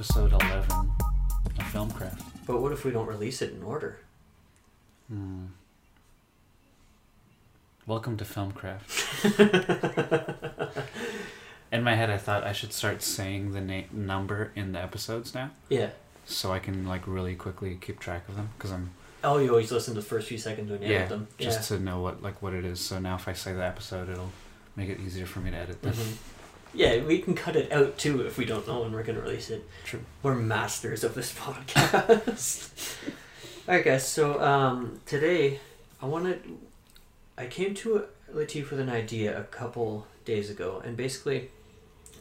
episode 11 of Filmcraft. But what if we don't release it in order? Hmm. Welcome to Filmcraft. in my head, I thought I should start saying the na- number in the episodes now, Yeah. so I can like really quickly keep track of them. Because I'm Oh, you always listen to the first few seconds when you yeah, edit them. just to know what like what it is. So now if I say the episode, it'll make it easier for me to edit them. Mhm. Yeah, we can cut it out too if we don't know when we're going to release it. True. We're masters of this podcast. Alright, guys, so um, today I wanted. I came to Latif with an idea a couple days ago, and basically,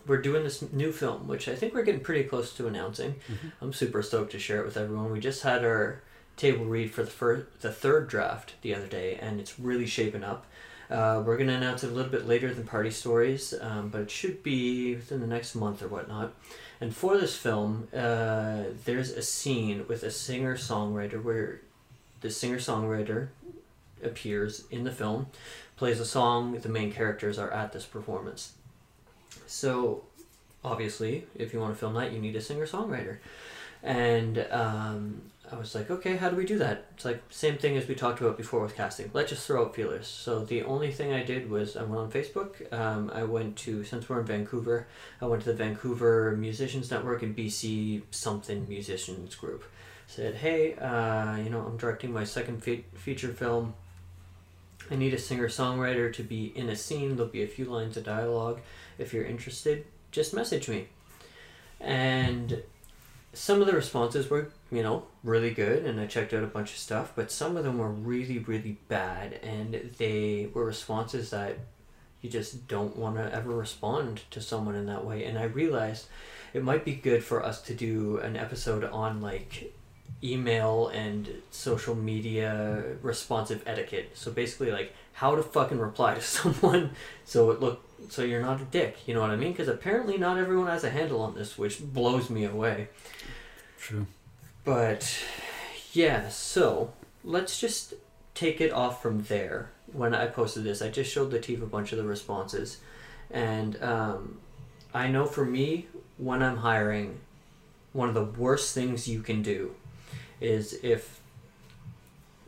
we're doing this new film, which I think we're getting pretty close to announcing. Mhm. I'm super stoked to share it with everyone. We just had our table read for the first, the third draft the other day, and it's really shaping up. Uh, we're gonna announce it a little bit later than Party Stories, um, but it should be within the next month or whatnot. And for this film, uh, there's a scene with a singer songwriter where the singer songwriter appears in the film, plays a song. The main characters are at this performance. So, obviously, if you want to film that, you need a singer songwriter. And um, I was like, okay, how do we do that? It's like same thing as we talked about before with casting. Let's just throw out feelers. So the only thing I did was I went on Facebook. Um, I went to since we're in Vancouver, I went to the Vancouver Musicians Network and BC something musicians group. Said, hey, uh, you know, I'm directing my second fe- feature film. I need a singer songwriter to be in a scene. There'll be a few lines of dialogue. If you're interested, just message me. And some of the responses were, you know, really good, and I checked out a bunch of stuff, but some of them were really, really bad, and they were responses that you just don't want to ever respond to someone in that way. And I realized it might be good for us to do an episode on like email and social media responsive etiquette. So basically, like how to fucking reply to someone so it look so you're not a dick. You know what I mean? Because apparently not everyone has a handle on this, which blows me away. True. But yeah, so let's just take it off from there. When I posted this, I just showed Latif a bunch of the responses, and um, I know for me, when I'm hiring, one of the worst things you can do is if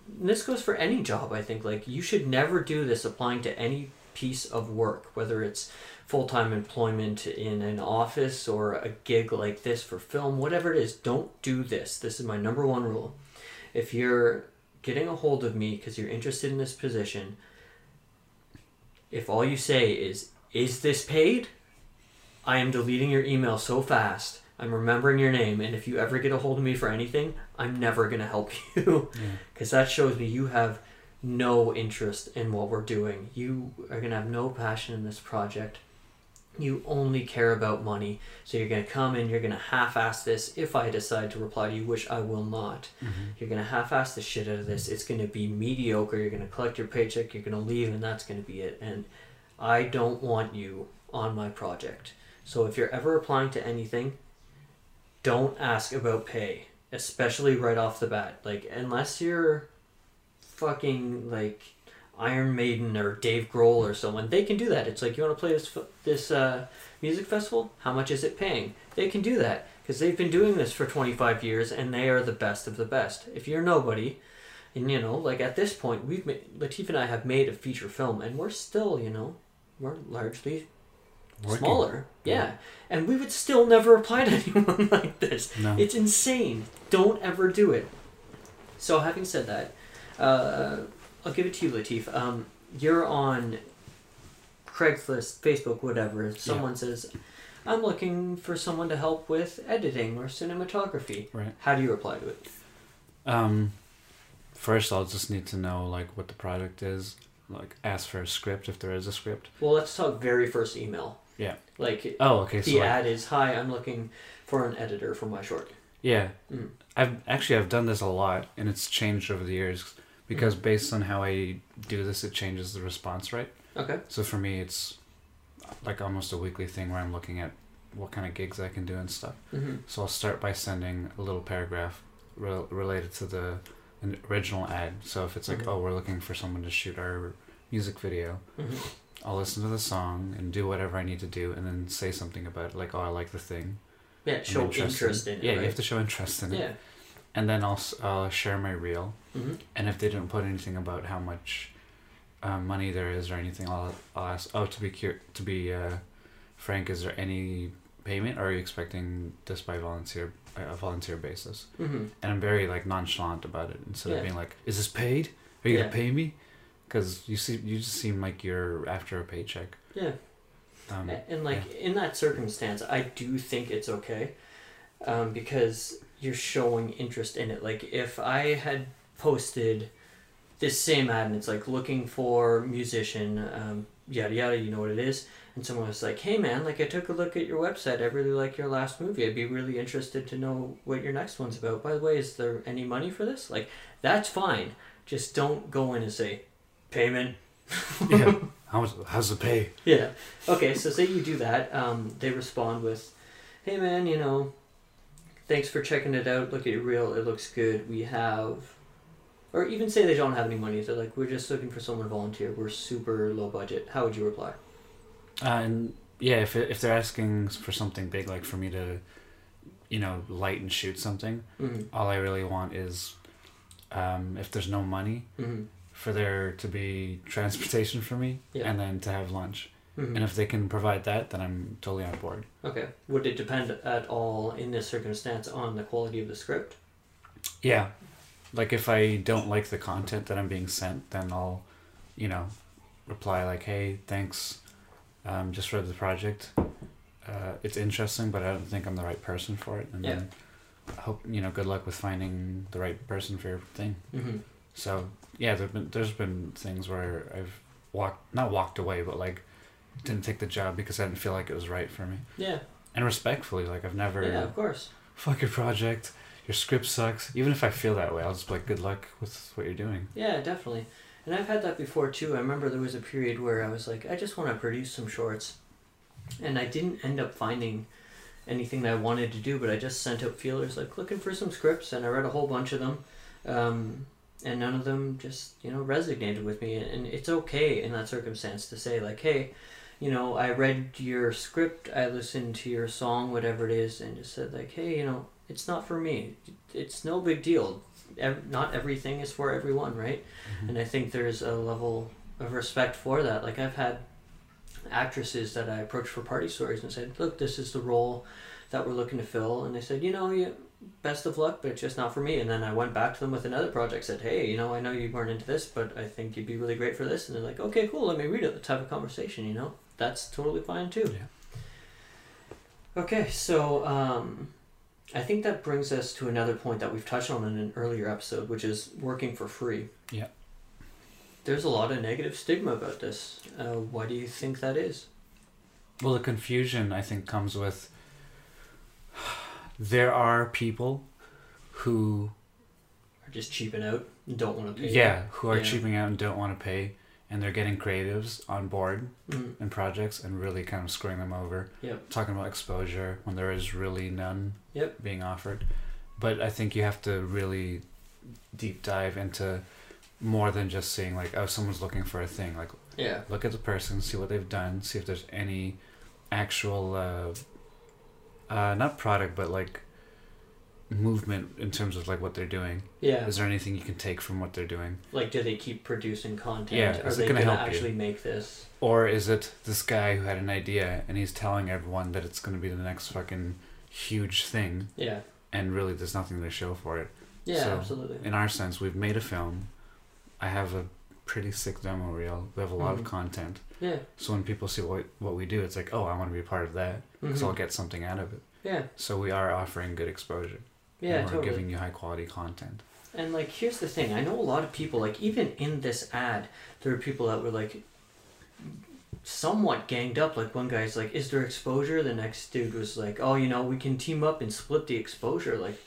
this goes for any job. I think like you should never do this applying to any piece of work, whether it's full time employment in an office or a gig like this for film, whatever it is, don't do this. This is my number one rule. If you're getting a hold of me because you're interested in this position, if all you say is, Is this paid? I am deleting your email so fast. I'm remembering your name, and if you ever get a hold of me for anything, I'm never going to help you. Yeah. Because that shows me you have no interest in what we're doing. You are going to have no passion in this project. You only care about money. So you're going to come and you're going to half ass this if I decide to reply to you, which I will not. Mhm. You're going to half ass the shit out of this. It's going to be mediocre. You're going to collect your paycheck. You're going to leave, and that's going to be it. And I don't want you on my project. So if you're ever applying to anything, don't ask about pay, especially right off the bat. Like, unless you're fucking like Iron Maiden or Dave Grohl or someone, they can do that. It's like you want to play this this uh, music festival. How much is it paying? They can do that because they've been doing this for twenty five years and they are the best of the best. If you're nobody, and you know, like at this point, we've made, Latif and I have made a feature film, and we're still, you know, we're largely Working. smaller. Yeah. Yeah. and we would still never apply to anyone like this. No. It's insane. Don't ever do it. So, having said that, uh, I'll give it to you, Latif. Um, you're on Craigslist, Facebook, whatever. Someone says, I'm looking for someone to help with editing or cinematography. Right. How do you reply to it? Um, first, I'll just need to know like what the project is. Like, ask for a script if there is a script. Well, let's talk very first email. Yeah. Like, Oh, okay. So the like, ad is Hi, I'm looking for an editor for my short. yeah, Mm. I've actually I've done this a lot, and it's changed over the years because based on how I do this, it changes the response rate. Okay. So for me, it's like almost a weekly thing where I'm looking at what kind of gigs I can do and stuff. Mm-hmm. So I'll start by sending a little paragraph rel- related to the original ad. So if it's like, Mhm. oh, we're looking for someone to shoot our music video, Mm-hmm. I'll listen to the song and do whatever I need to do, and then say something about it, like, oh, I like the thing. Yeah, show interested interest in it. Yeah, right? you have to show interest in it. Yeah. And then I'll uh, share my reel. hmm And if they didn't put anything about how much uh, money there is or anything, I'll, I'll ask. Oh, to be cur- to be uh, frank, is there any payment? Or are you expecting this by volunteer a volunteer basis? hmm And I'm very like nonchalant about it instead Yeah. of being like, "Is this paid? Are you Yeah. gonna pay me?" Because you see, you just seem like you're after a paycheck. Yeah. Um, and like in that circumstance, I do think it's okay, um, because you're showing interest in it. Like if I had posted this same ad and it's like looking for musician, um, yada yada, you know what it is, and someone was like, "Hey man, like I took a look at your website. I really like your last movie. I'd be really interested to know what your next one's about. By the way, is there any money for this? Like that's fine. Just don't go in and say payment." yeah. How much? How's the pay? Yeah. Okay, so say you do that. Um, they respond with, "Hey man, you know, thanks for checking it out. Look at your reel. It looks good. We have." Or even say they don't have any money. They're like, "We're just looking for someone to volunteer. We're super low budget." How would you reply? Uh, and yeah, if if they're asking for something big, like for me to, you know, light and shoot something, Mm-hmm. all I really want is, um, if there's no money, Mm-hmm. for there to be transportation for me, Yeah. and then to have lunch. Mm-hmm. And if they can provide that, then I'm totally on board. Okay. Would it depend at all in this circumstance on the quality of the script? Yeah, like if I don't like the content that I'm being sent, then I'll, you know, reply like, "Hey, thanks, um, just read the project. Uh, it's interesting, but I don't think I'm the right person for it." And Yeah. then hope you know, good luck with finding the right person for your thing. Mm-hmm. So yeah, there's been there's been things where I've walked not walked away, but like didn't take the job because I didn't feel like it was right for me. Yeah. And respectfully, like I've never Yeah, of course. fuck your project, your script sucks. Even if I feel that way, I'll just be like good luck with what you're doing. Yeah, definitely. And I've had that before too. I remember there was a period where I was like, I just want to produce some shorts. And I didn't end up finding anything that I wanted to do, but I just sent out feelers like looking for some scripts and I read a whole bunch of them. Um, and none of them just, you know, resonated with me. And it's okay in that circumstance to say, like, hey, you know, I read your script, I listened to your song, whatever it is, and just said, like, hey, you know, it's not for me. It's no big deal. Not everything is for everyone, right? Mm-hmm. And I think there's a level of respect for that. Like I've had actresses that I approached for party stories and said, "Look, this is the role that we're looking to fill," and they said, "You know, you, best of luck, but it's just not for me." And then I went back to them with another project, said, "Hey, you know, I know you weren't into this, but I think you'd be really great for this," and they're like, "Okay, cool, let me read it." The type of conversation, you know, that's totally fine too. Yeah. Okay, so um, I think that brings us to another point that we've touched on in an earlier episode, which is working for free. Yeah. There's a lot of negative stigma about this. Uh, why do you think that is? Well, the confusion I think comes with there are people who are just cheaping out and don't want to pay? yeah who are Yeah. cheaping out and don't want to pay, and they're getting creatives on board Mm, in projects and really kind of screwing them over. Yep. Talking about exposure when there is really none Yep. being offered. But I think you have to really deep dive into more than just seeing like, oh, someone's looking for a thing. Like, yeah. look at the person, see what they've done, see if there's any actual, uh, uh, not product, but like movement in terms of like what they're doing. Yeah. Is there anything you can take from what they're doing? Like, do they keep producing content? Yeah, Are is it they gonna gonna help you? actually make this? Or is it this guy who had an idea and he's telling everyone that it's going to be the next fucking huge thing Yeah. and really there's nothing to show for it? Yeah, So, absolutely. In our sense, we've made a film. I have a pretty sick demo reel. We have a lot Mhm. of content. Yeah. So when people see what what we do, it's like, oh, I want to be a part of that because Mhm. I'll get something out of it. Yeah. So we are offering good exposure. Yeah, and we're totally. giving you high quality content. And like, here's the thing: I know a lot of people. Like, even in this ad, there were people that were like, somewhat ganged up. Like, one guy's like, "Is there exposure?" The next dude was like, "Oh, you know, we can team up and split the exposure." Like,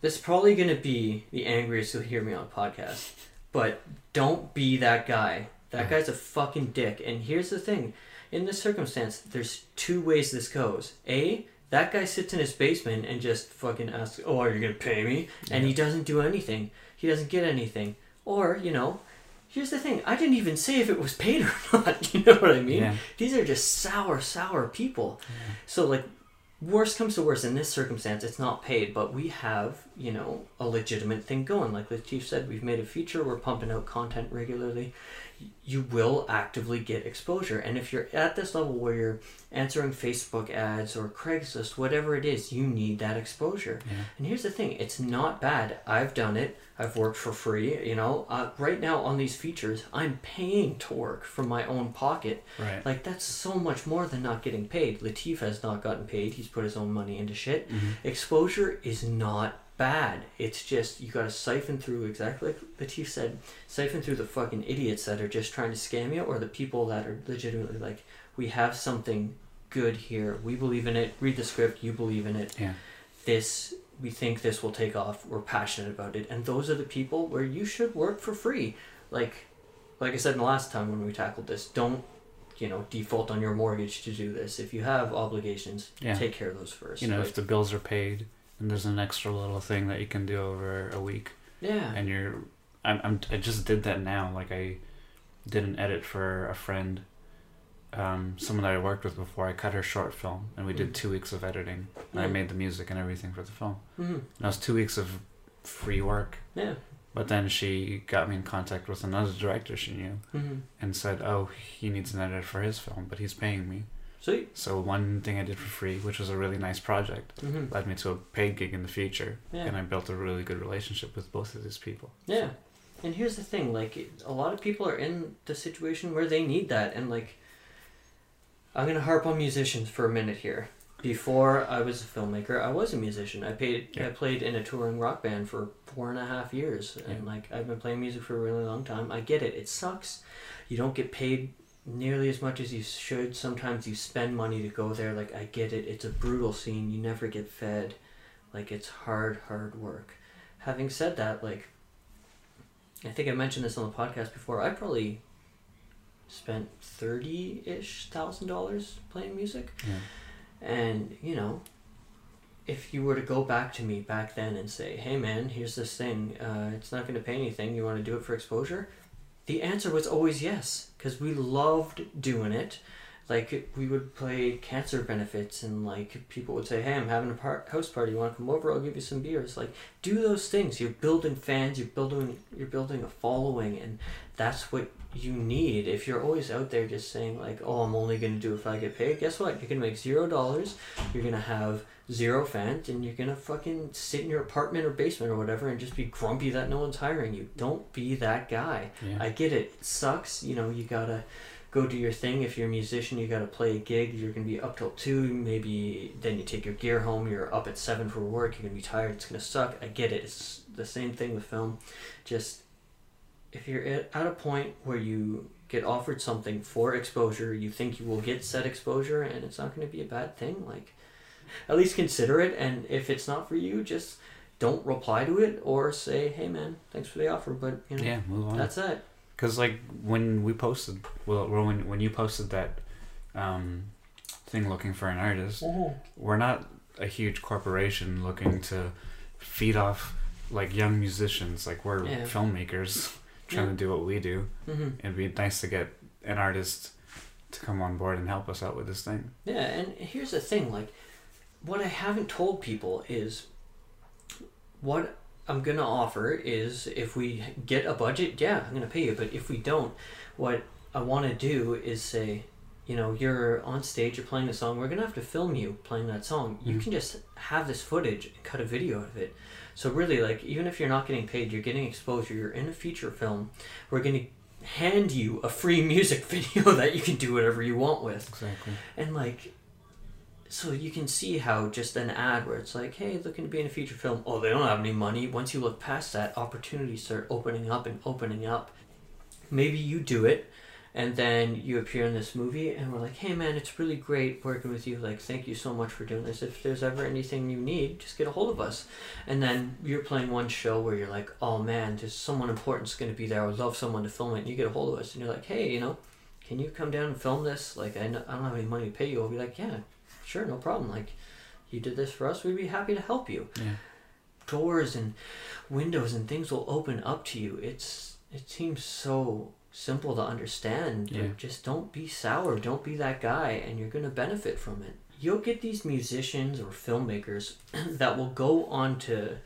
this is probably gonna be the angriest you'll hear me on a podcast. But don't be that guy. That guy's a fucking dick. And here's the thing: in this circumstance, there's two ways this goes. A that guy sits in his basement and just fucking asks, "Oh, are you gonna pay me?" and he doesn't do anything. He doesn't get anything. Or, you know, here's the thing I didn't even say if it was paid or not. You know what I mean? yeah. These are just sour, sour people. So, like, worst comes to worst in this circumstance it's not paid but we have you know a legitimate thing going like Latif said we've made a feature we're pumping out content regularly you will actively get exposure and if you're at this level where you're answering facebook ads or craigslist whatever it is you need that exposure Yeah. and here's the thing it's not bad i've done it i've worked for free you know uh, right now on these features i'm paying to work from my own pocket Right. like that's so much more than not getting paid. Latif has not gotten paid. He's put his own money into shit. Mhm. Exposure is not bad. It's just you gotta siphon through exactly like Latif said, siphon through the fucking idiots that are just trying to scam you or the people that are legitimately like, we have something good here. We believe in it. Read the script, you believe in it. Yeah. This we think this will take off. We're passionate about it. And those are the people where you should work for free. Like like I said in the last time when we tackled this, don't you know default on your mortgage to do this. If you have obligations, Yeah. take care of those first. You know, Like, if the bills are paid and there's an extra little thing that you can do over a week, yeah, and you're, I'm, I'm, I just did that now. Like I did an edit for a friend, um, someone that I worked with before. I cut her short film, and we did Mhm. two weeks of editing. And I made the music and everything for the film. hmm And that was two weeks of free work. yeah, But then she got me in contact with another director she knew hmm and said, "Oh, he needs an edit for his film, but he's paying me." Sweet, So one thing I did for free, which was a really nice project, hmm led me to a paid gig in the future, yeah. and I built a really good relationship with both of these people. Yeah. And here's the thing, like a lot of people are in the situation where they need that and like I'm going to harp on musicians for a minute here. Before I was a filmmaker, I was a musician. I paid I played in a touring rock band for four and a half years and like I've been playing music for a really long time. I get it. It sucks. You don't get paid nearly as much as you should. Sometimes you spend money to go there. Like I get it. It's a brutal scene. You never get fed. Like it's hard, hard work. Having said that, like I think I mentioned this on the podcast before. I probably spent thirty ish thousand dollars playing music, Yeah. and you know, if you were to go back to me back then and say, "Hey, man, here's this thing. Uh, it's not going to pay anything. You want to do it for exposure?" The answer was always yes, because we loved doing it. Like we would play cancer benefits, and like people would say, "Hey, I'm having a par- house party. You want to come over? I'll give you some beers." Like do those things. You're building fans. You're building. You're building a following, and that's what you need. If you're always out there just saying like, "Oh, I'm only gonna do if I get paid," guess what? You're gonna make zero dollars. You're gonna have zero fans, and you're gonna fucking sit in your apartment or basement or whatever and just be grumpy that no one's hiring you. Don't be that guy. Yeah. I get it. It sucks. You know, you gotta go do your thing. If you're a musician, you gotta play a gig. You're gonna be up till two. Maybe then you take your gear home. You're up at seven for work. You're gonna be tired. It's gonna suck. I get it. It's the same thing with film. Just if you're at, at a point where you get offered something for exposure, you think you will get said exposure, and it's not gonna be a bad thing. Like, at least consider it. And if it's not for you, just don't reply to it or say, "Hey, man, thanks for the offer," but you know. Yeah, move on. That's it. Because like when we posted, well, when when you posted that um, thing looking for an artist, we're not a huge corporation looking to feed off like young musicians. Like we're Yeah. filmmakers trying Yeah. to do what we do. hmm It'd be nice to get an artist to come on board and help us out with this thing. Yeah, and here's the thing like, what I haven't told people is what I'm gonna offer is if we get a budget, yeah, I'm gonna pay you. But if we don't, what I want to do is say, you know, you're on stage, you're playing a song. We're gonna have to film you playing that song. You Mhm. can just have this footage and cut a video out of it. So really, like, even if you're not getting paid, you're getting exposure. You're in a feature film. We're gonna hand you a free music video that you can do whatever you want with. Exactly. And like, so you can see how just an ad where it's like, hey, looking to be in a feature film. Oh, they don't have any money. Once you look past that, opportunities start opening up and opening up. Maybe you do it, and then you appear in this movie, and we're like, hey, man, it's really great working with you. Like, thank you so much for doing this. If there's ever anything you need, just get a hold of us. And then you're playing one show where you're like, oh man, there's someone important's going to be there. I would love someone to film it. And you get a hold of us, and you're like, hey, you know, can you come down and film this? Like, I, know, I don't have any money to pay you. I'll be like, yeah, sure, no problem. Like, you did this for us, we'd be happy to help you. Yeah. Doors and windows and things will open up to you. It's it seems so simple to understand. Yeah. just don't be sour. Don't be that guy, and you're gonna benefit from it. you'll get these musicians or filmmakers that will go on to,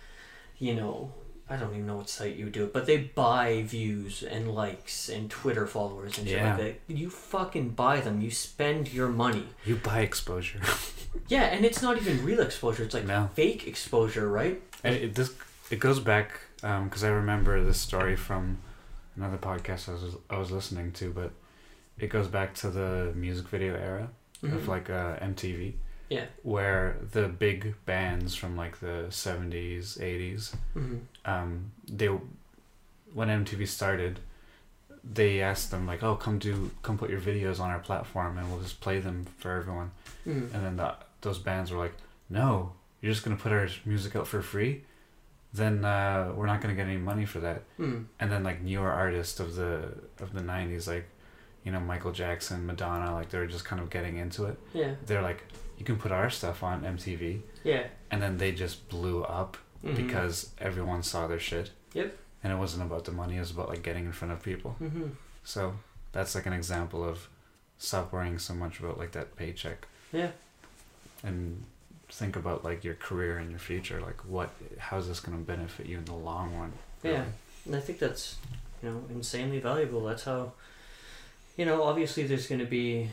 you know, I don't even know what site you would do it, but they buy views and likes and Twitter followers and shit Yeah. like that. You fucking buy them. You spend your money. You buy exposure. Yeah, and it's not even real exposure. It's like No. fake exposure, right? And it, this it goes back because I remember this story from another podcast I was I was listening to, but it goes back to the music video era of Mhm. like uh, MTV, Yeah. where the big bands from like the seventies, eighties, Mhm. um, they when MTV started, they asked them like, "Oh, come do come put your videos on our platform, and we'll just play them for everyone." Mhm. And then the, those bands were like, "No, you're just gonna put our music out for free? Then uh, we're not gonna get any money for that." Mhm. And then like newer artists of the of the '90s, like you know Michael Jackson, Madonna, like they were just kind of getting into it. Yeah. They're like, "You can put our stuff on MTV," Yeah. and then they just blew up Mhm. because everyone saw their shit. Yep. And it wasn't about the money; it was about like getting in front of people. Mhm. So that's like an example of stop worrying so much about like that paycheck. Yeah. And think about like your career and your future. Like what how's this gonna benefit you in the long run? Yeah. And I think that's, you know, insanely valuable. That's how, you know, obviously there's going to be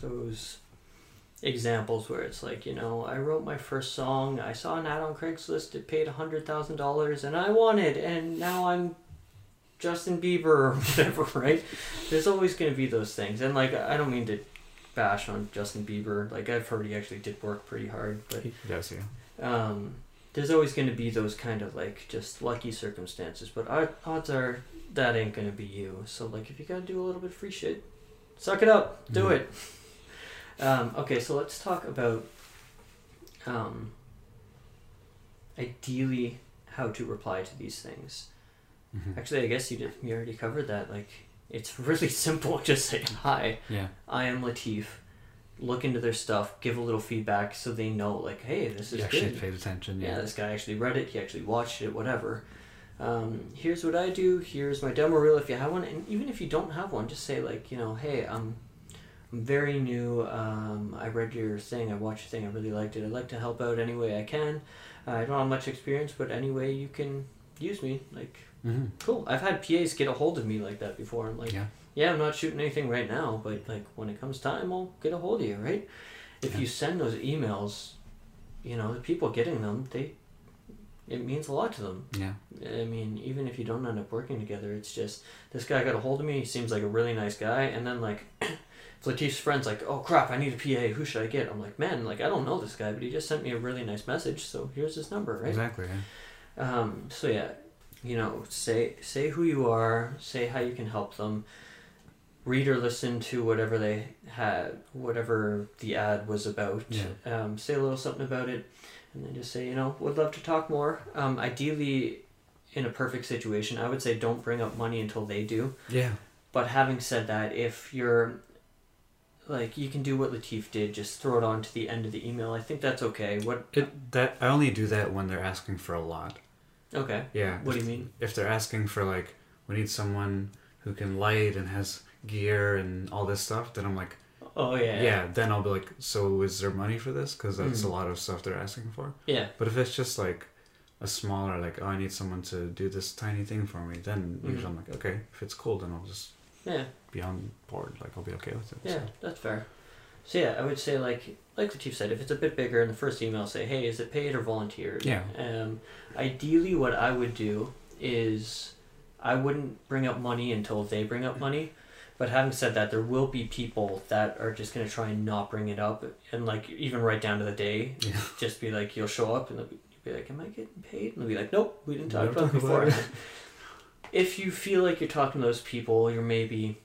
those examples where it's like, you know, I wrote my first song, I saw an ad on Craigslist, it paid $100,000, and I won it, and now I'm Justin Bieber or whatever, right? There's always going to be those things. And, like, I don't mean to bash on Justin Bieber. Like, I've heard he actually did work pretty hard, but Yes, yeah. um, there's always going to be those kind of like just lucky circumstances, but od- odds are that ain't going to be you. So like if you got to do a little bit of free shit, suck it up, do Mhm. it. Um, okay, so let's talk about um, ideally how to reply to these things. Mhm. Actually, I guess you did. You already covered that. Like it's really simple. Just say hi. Yeah. I am Latif. Look into their stuff, give a little feedback so they know, like, hey, this is You actually good. paid attention, Yeah, yeah. this guy actually read it. He actually watched it. Whatever. Um, here's what I do. Here's my demo reel. If you have one, and even if you don't have one, just say like, you know, hey, I'm, I'm very new. Um, I read your thing. I watched your thing. I really liked it. I'd like to help out any way I can. I don't have much experience, but any way you can use me, like, hmm cool. I've had PAs get a hold of me like that before. I'm like, yeah. yeah, I'm not shooting anything right now, but like when it comes time, I'll get a hold of you, right? If Yeah. you send those emails, you know, the people getting them, they, it means a lot to them. Yeah. I mean, even if you don't end up working together, it's just this guy got a hold of me. He seems like a really nice guy, and then like. if Latif's friends like, oh crap, I need a PA. Who should I get? I'm like, man, like I don't know this guy, but he just sent me a really nice message, so here's his number, right? Exactly, yeah. Um, so yeah, you know, say say who you are, say how you can help them. Read or listen to whatever they had, whatever the ad was about. Yeah. Um, say a little something about it, and then just say, you know, would love to talk more. Um, ideally, in a perfect situation, I would say don't bring up money until they do. Yeah. But having said that, if you're like you can do what Latif did, just throw it on to the end of the email. I think that's okay. What? It that I only do that when they're asking for a lot. Okay. Yeah. What do you mean? If they're asking for like we need someone who can light and has gear and all this stuff, then I'm like, Oh yeah. yeah. Then I'll be like, so is there money for this? Because that's Mm. a lot of stuff they're asking for. Yeah. But if it's just like a smaller, like, oh, I need someone to do this tiny thing for me, then Mhm. usually I'm like, okay, if it's cool, then I'll just Yeah. Be on board. Like, I'll be okay with it. Yeah, So. that's fair. So yeah, I would say like like Latif said, if it's a bit bigger in the first email, say, hey, is it paid or volunteer? Yeah. Um, ideally, what I would do is I wouldn't bring up money until they bring up money. But having said that, there will be people that are just gonna try and not bring it up, and like even right down to the day, Yeah. just be like, you'll show up and they'll be, you'll be like, am I getting paid? And they'll be like, nope, we didn't talk Never about it talk before. about it. if you feel like you're talking to those people, you're maybe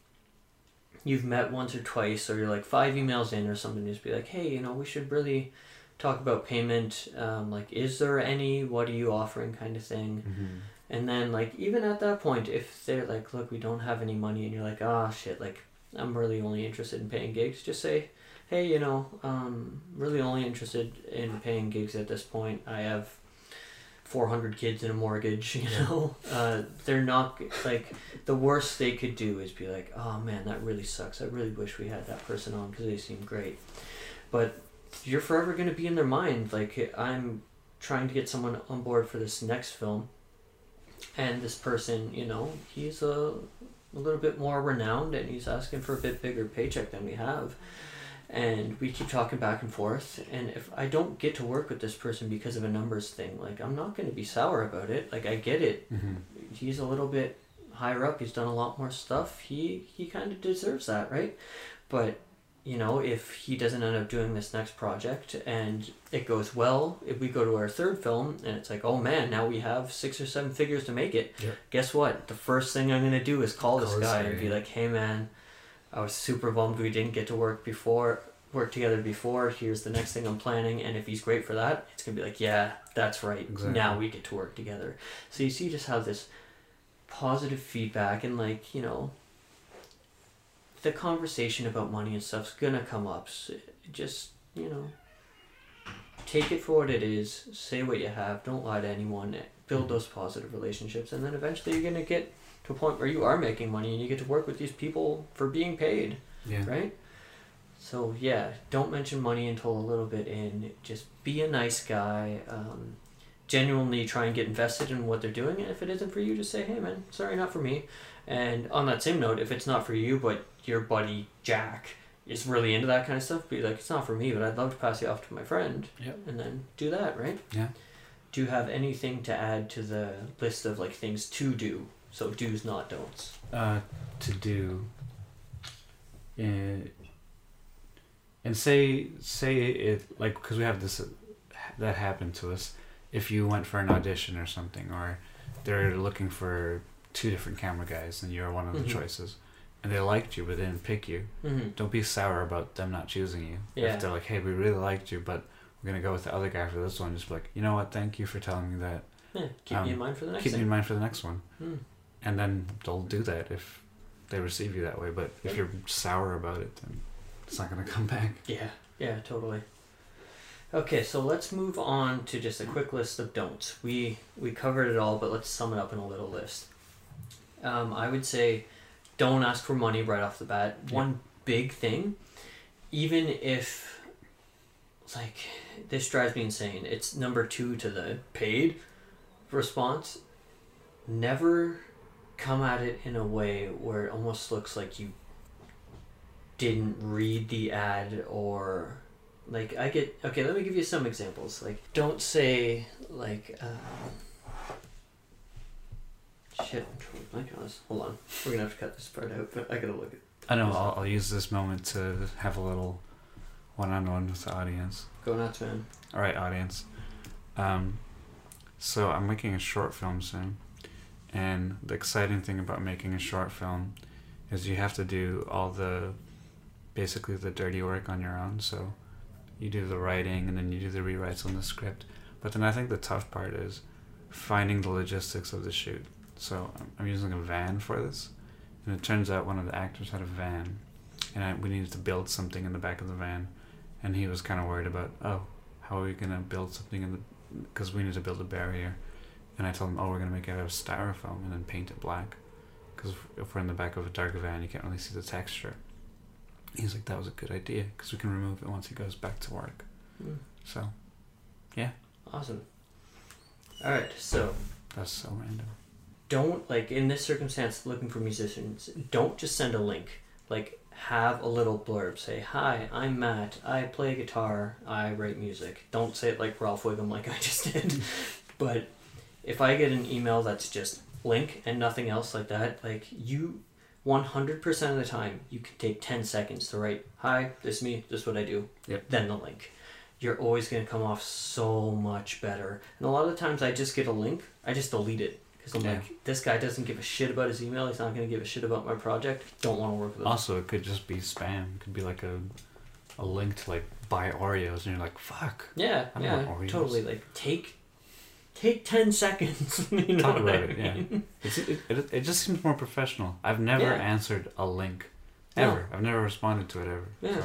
you've met once or twice, or you're like five emails in or something, just be like, hey, you know, we should really talk about payment. Um, like, is there any? What are you offering? Kind of thing. Mhm. And then, like, even at that point, if they're like, look, we don't have any money, and you're like, ah, shit, like, I'm really only interested in paying gigs, just say, hey, you know, um, really only interested in paying gigs at this point. I have 400 kids and a mortgage, you know? Uh, they're not, like, the worst they could do is be like, oh man, that really sucks. I really wish we had that person on because they seem great. But you're forever going to be in their mind. Like I'm trying to get someone on board for this next film, and this person, you know, he's a, a little bit more renowned, and he's asking for a bit bigger paycheck than we have. And we keep talking back and forth, and if I don't get to work with this person because of a numbers thing, like I'm not going to be sour about it. Like I get it, Mm-hmm. he's a little bit higher up. He's done a lot more stuff. He he kind of deserves that, right? But you know, if he doesn't end up doing this next project and it goes well, if we go to our third film and it's like, oh man, now we have six or seven figures to make it. Yep. Guess what? The first thing I'm gonna do is call, this Call this guy guy, and be like, hey man, I was super bummed we didn't get to work before work together before. Here's the next thing I'm planning, and if he's great for that, it's gonna be like, yeah, that's right. Exactly. Now we get to work together. So you see just how this positive feedback and like you know the conversation about money and stuff's gonna come up so just you know take it for what it is say what you have don't lie to anyone eh, build mm-hmm. those positive relationships and then eventually you're gonna get to a point where you are making money and you get to work with these people for being paid Yeah. right so yeah don't mention money until a little bit in just be a nice guy um, genuinely try and get invested in what they're doing and if it isn't for you just say hey man sorry not for me and on that same note if it's not for you but your buddy jack is really into that kind of stuff be like it's not for me but i'd love to pass you off to my friend Yep. and then do that right Yeah. do you have anything to add to the list of like things to do so do's not don'ts uh, to do and, and say say it like because we have this that happened to us if you went for an audition or something or they're looking for two different camera guys and you're one of the Mhm. choices and they liked you but they didn't pick you mm-hmm. don't be sour about them not choosing you Yeah. if they're like hey we really liked you but we're gonna go with the other guy for this one just be like you know what thank you for telling me that yeah, keep me in Um, mind for the next keep me in mind for the next one Hmm. And then they'll do that if they receive you that way. But if you're sour about it, then it's not gonna come back. Yeah, yeah, totally. Okay, so let's move on to just a quick list of don'ts. We we covered it all, but let's sum it up in a little list. Um, I would say, don't ask for money right off the bat. Yeah. One big thing, even if, like, this drives me insane. It's number two to the paid response. Never come at it in a way where it almost looks like you didn't read the ad or like I get okay let me give you some examples like don't say like uh, shit I'm trying to blank on this hold on we're gonna have to cut this part out but I gotta look at I know. I'll, I'll use this moment to have a little one-on-one with the audience. go nuts man All right, audience. Um, so I'm making a short film soon, and the exciting thing about making a short film is you have to do all the basically the dirty work on your own. So you do the writing and then you do the rewrites on the script. But then I think the tough part is finding the logistics of the shoot. So I'm- using a van for this, and it turns out one of the actors had a van, and I, we needed to build something in the back of the van, and he was kind of worried about oh how are we gonna build something in the because we need to build a barrier and i told him oh we're gonna make it out of styrofoam and then paint it black. Because if we're in the back of a dark van you can't really see the texture. He's like that was a good idea because we can remove it once he goes back to work. Hmm, so yeah. awesome. All right so that's so random. don't like in this circumstance looking for musicians don't just send a link. Like have a little blurb. Say hi i'm matt. I play guitar. I write music. Don't say it like ralph wiggum like i just did. But if i get an email that's just link and nothing else like that like you 100% of the time you can take 10 seconds to write hi this is me this is what i do Yep. then the link you're always going to come off so much better and a lot of the times i just get a link i just delete it because i'm Yeah. like this guy doesn't give a shit about his email he's not going to give a shit about my project don't want to work with him also it could just be spam it could be like a a link to like buy oreos and you're like fuck yeah yeah want Oreos. totally like take take 10 seconds you know Talk about it, yeah. it's, it, it, it just seems more professional i've never Yeah. answered a link No. ever i've never responded to it ever Yeah. so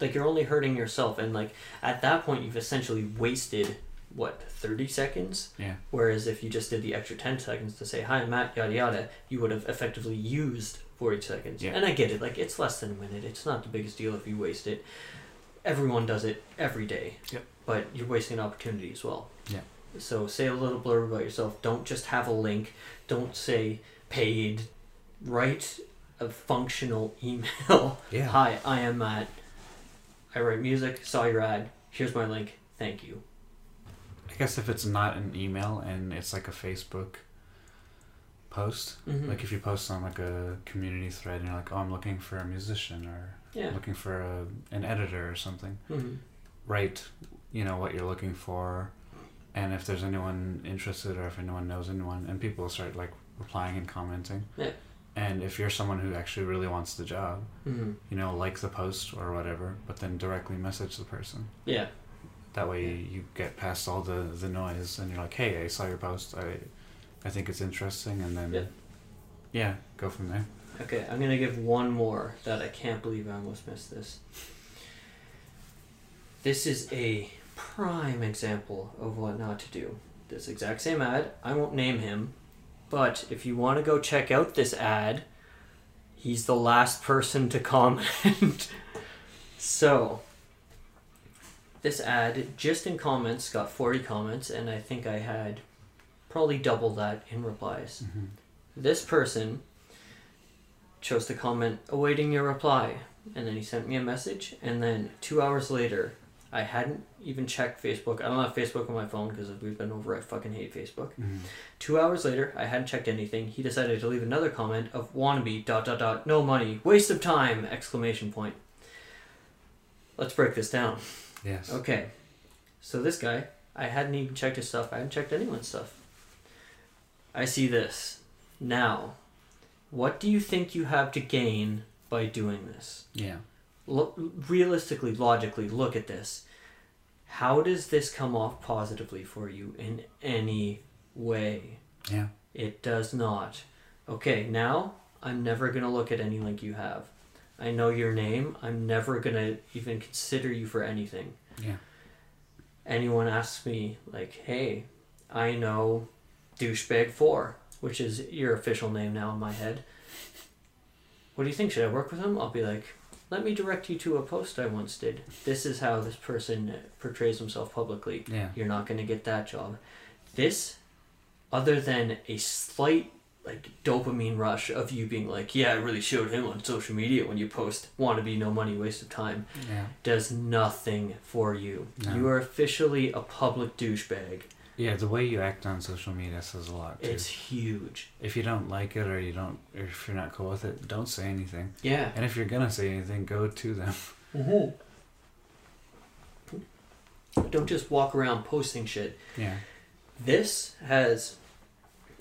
like you're only hurting yourself and like at that point you've essentially wasted what 30 seconds yeah whereas if you just did the extra 10 seconds to say hi matt yada yada you would have effectively used 40 seconds Yeah. and i get it like it's less than a minute it's not the biggest deal if you waste it everyone does it every day. Yep. But you're wasting an opportunity as well. Yeah. So say a little blurb about yourself. Don't just have a link. Don't say paid. Write a functional email. Yeah. Hi, I am Matt. I write music. Saw your ad. Here's my link. Thank you. I guess if it's not an email and it's like a Facebook post, Mhm. like if you post on like a community thread and you're like, oh, I'm looking for a musician or Yeah. looking for a, an editor or something, hmm write, you know, what you're looking for, and if there's anyone interested or if anyone knows anyone, and people start like replying and commenting. Yeah. And if you're someone who actually really wants the job, hmm you know, like the post or whatever, but then directly message the person. Yeah. That way you get past all the, the noise and you're like, hey, I saw your post. I I think it's interesting. And then, Yeah. yeah, go from there. Okay, I'm gonna give one more that I can't believe I almost missed this. This is a prime example of what not to do. This exact same ad, I won't name him, but if you want to go check out this ad, he's the last person to comment. so, this ad, just in comments, got 40 comments, and I think I had probably double that in replies. Mm-hmm. This person chose to comment awaiting your reply and then he sent me a message and then two hours later i hadn't even checked facebook i don't have facebook on my phone because we've been over i fucking hate facebook Mm-hmm. two hours later i hadn't checked anything he decided to leave another comment of wannabe dot dot dot no money waste of time exclamation point let's break this down Yes. Okay. So this guy, I hadn't even checked his stuff. I hadn't checked anyone's stuff. I see this. Now, what do you think you have to gain by doing this? Yeah. Lo- realistically, logically, look at this. How does this come off positively for you in any way? Yeah. It does not. Okay, now I'm never going to look at any link you have. I know your name. I'm never going to even consider you for anything. Yeah. Anyone asks me, like, hey, I know Douchebag4, which is your official name now in my head. What do you think? Should I work with him? I'll be like, let me direct you to a post I once did. This is how this person portrays himself publicly. Yeah. You're not going to get that job. This, other than a slight like dopamine rush of you being like, yeah, I really showed him on social media when you post want to be no money, waste of time, Yeah. does nothing for you. No. You are officially a public douchebag. Yeah. The way you act on social media says a lot too. It's huge. if you don't like it or you don't, or if you're not cool with it, don't say anything. Yeah. And if you're gonna say anything, go to them. Mm-hmm. Don't just walk around posting shit. Yeah. This has,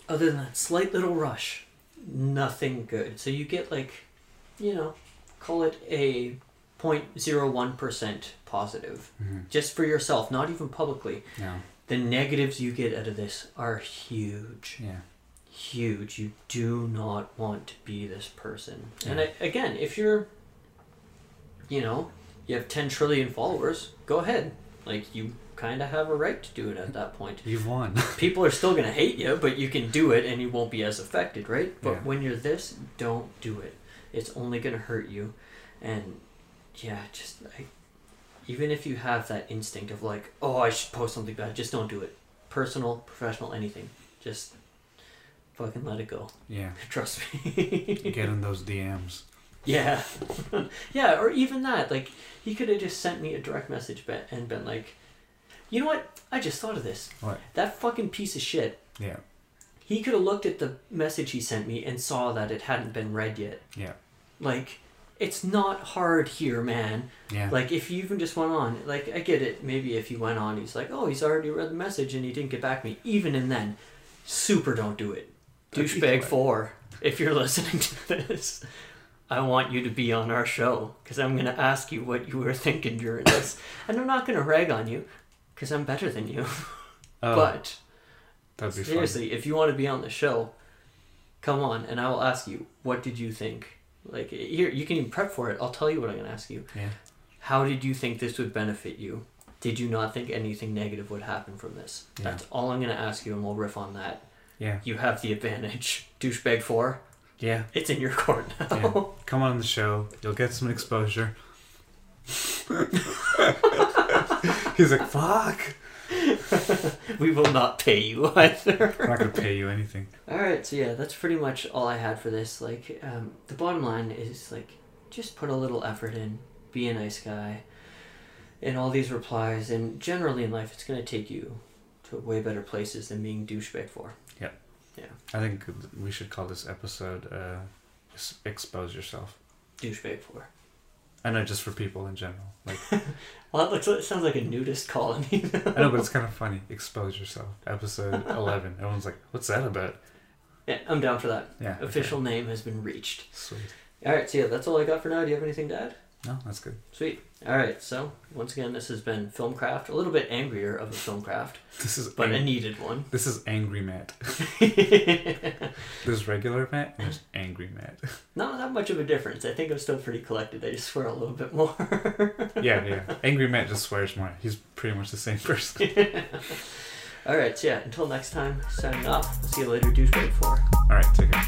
other than that slight little rush, nothing good. So you get like, you know, call it a 0.01% positive. Mm-hmm. Just for yourself, not even publicly. Yeah. The negatives you get out of this are huge. Yeah. Huge. You do not want to be this person. And I, again, if you're, you know, you have 10 trillion followers, go ahead. Like, you kind of have a right to do it at that point. You've won. people are still gonna hate you, but you can do it and you won't be as affected, right? But Yeah. when you're this, don't do it. It's only gonna hurt you, and yeah, just I, even if you have that instinct of like, oh, I should post something bad, just don't do it. Personal, professional, anything, just fucking let it go. yeah. Trust me. Get in those DMs. Yeah, yeah, or even that. Like he could have just sent me a direct message and been like, you know what? I just thought of this. What? That fucking piece of shit. Yeah. He could have looked at the message he sent me and saw that it hadn't been read yet. Yeah. Like, it's not hard here, man. Yeah. Like, if you even just went on, like, I get it. Maybe if he went on, he's like, oh, he's already read the message and he didn't get back to me. Even and then, super don't do it. Douchebag. 4, if you're listening to this, I want you to be on our show because I'm going to ask you what you were thinking during this. and I'm not going to rag on you because I'm better than you. oh, but. that'd be fun. Seriously, if you want to be on the show, come on, and I will ask you, what did you think? Like here, you can even prep for it. I'll tell you what I'm gonna ask you. Yeah. How did you think this would benefit you? Did you not think anything negative would happen from this? Yeah. That's all I'm gonna ask you, and we'll riff on that. Yeah. You have the advantage, douchebag four. Yeah. It's in your court now. Yeah. Come on the show. You'll get some exposure. He's like, fuck. we will not pay you either. I'm not gonna pay you anything. All right, so yeah, that's pretty much all I had for this. Like, um, the bottom line is like, just put a little effort in, be a nice guy, and all these replies, and generally in life, it's gonna take you to way better places than being douchebag for. Yep. Yeah. I think we should call this episode uh, "Expose Yourself." Douchebag for. I know, just for people in general. Like, Well, that looks. It sounds like a nudist colony. I know, but it's kind of funny. Expose yourself. Episode eleven. Everyone's like, "What's that about?" yeah, I'm down for that. Yeah. okay. Official name has been reached. Sweet. All right, so yeah, that's all I got for now. Do you have anything to add? No, that's good. Sweet. All right, so once again, this has been Filmcraft. A little bit angrier of a Filmcraft, This is but a needed one. this is angry Matt. There's regular Matt and there's angry Matt. Not that much of a difference. I think I'm still pretty collected. I just swear a little bit more. yeah, yeah. Angry Matt just swears more. He's pretty much the same person. All right, so yeah, until next time, signing off. See you later, douchebag 4. All right, take care.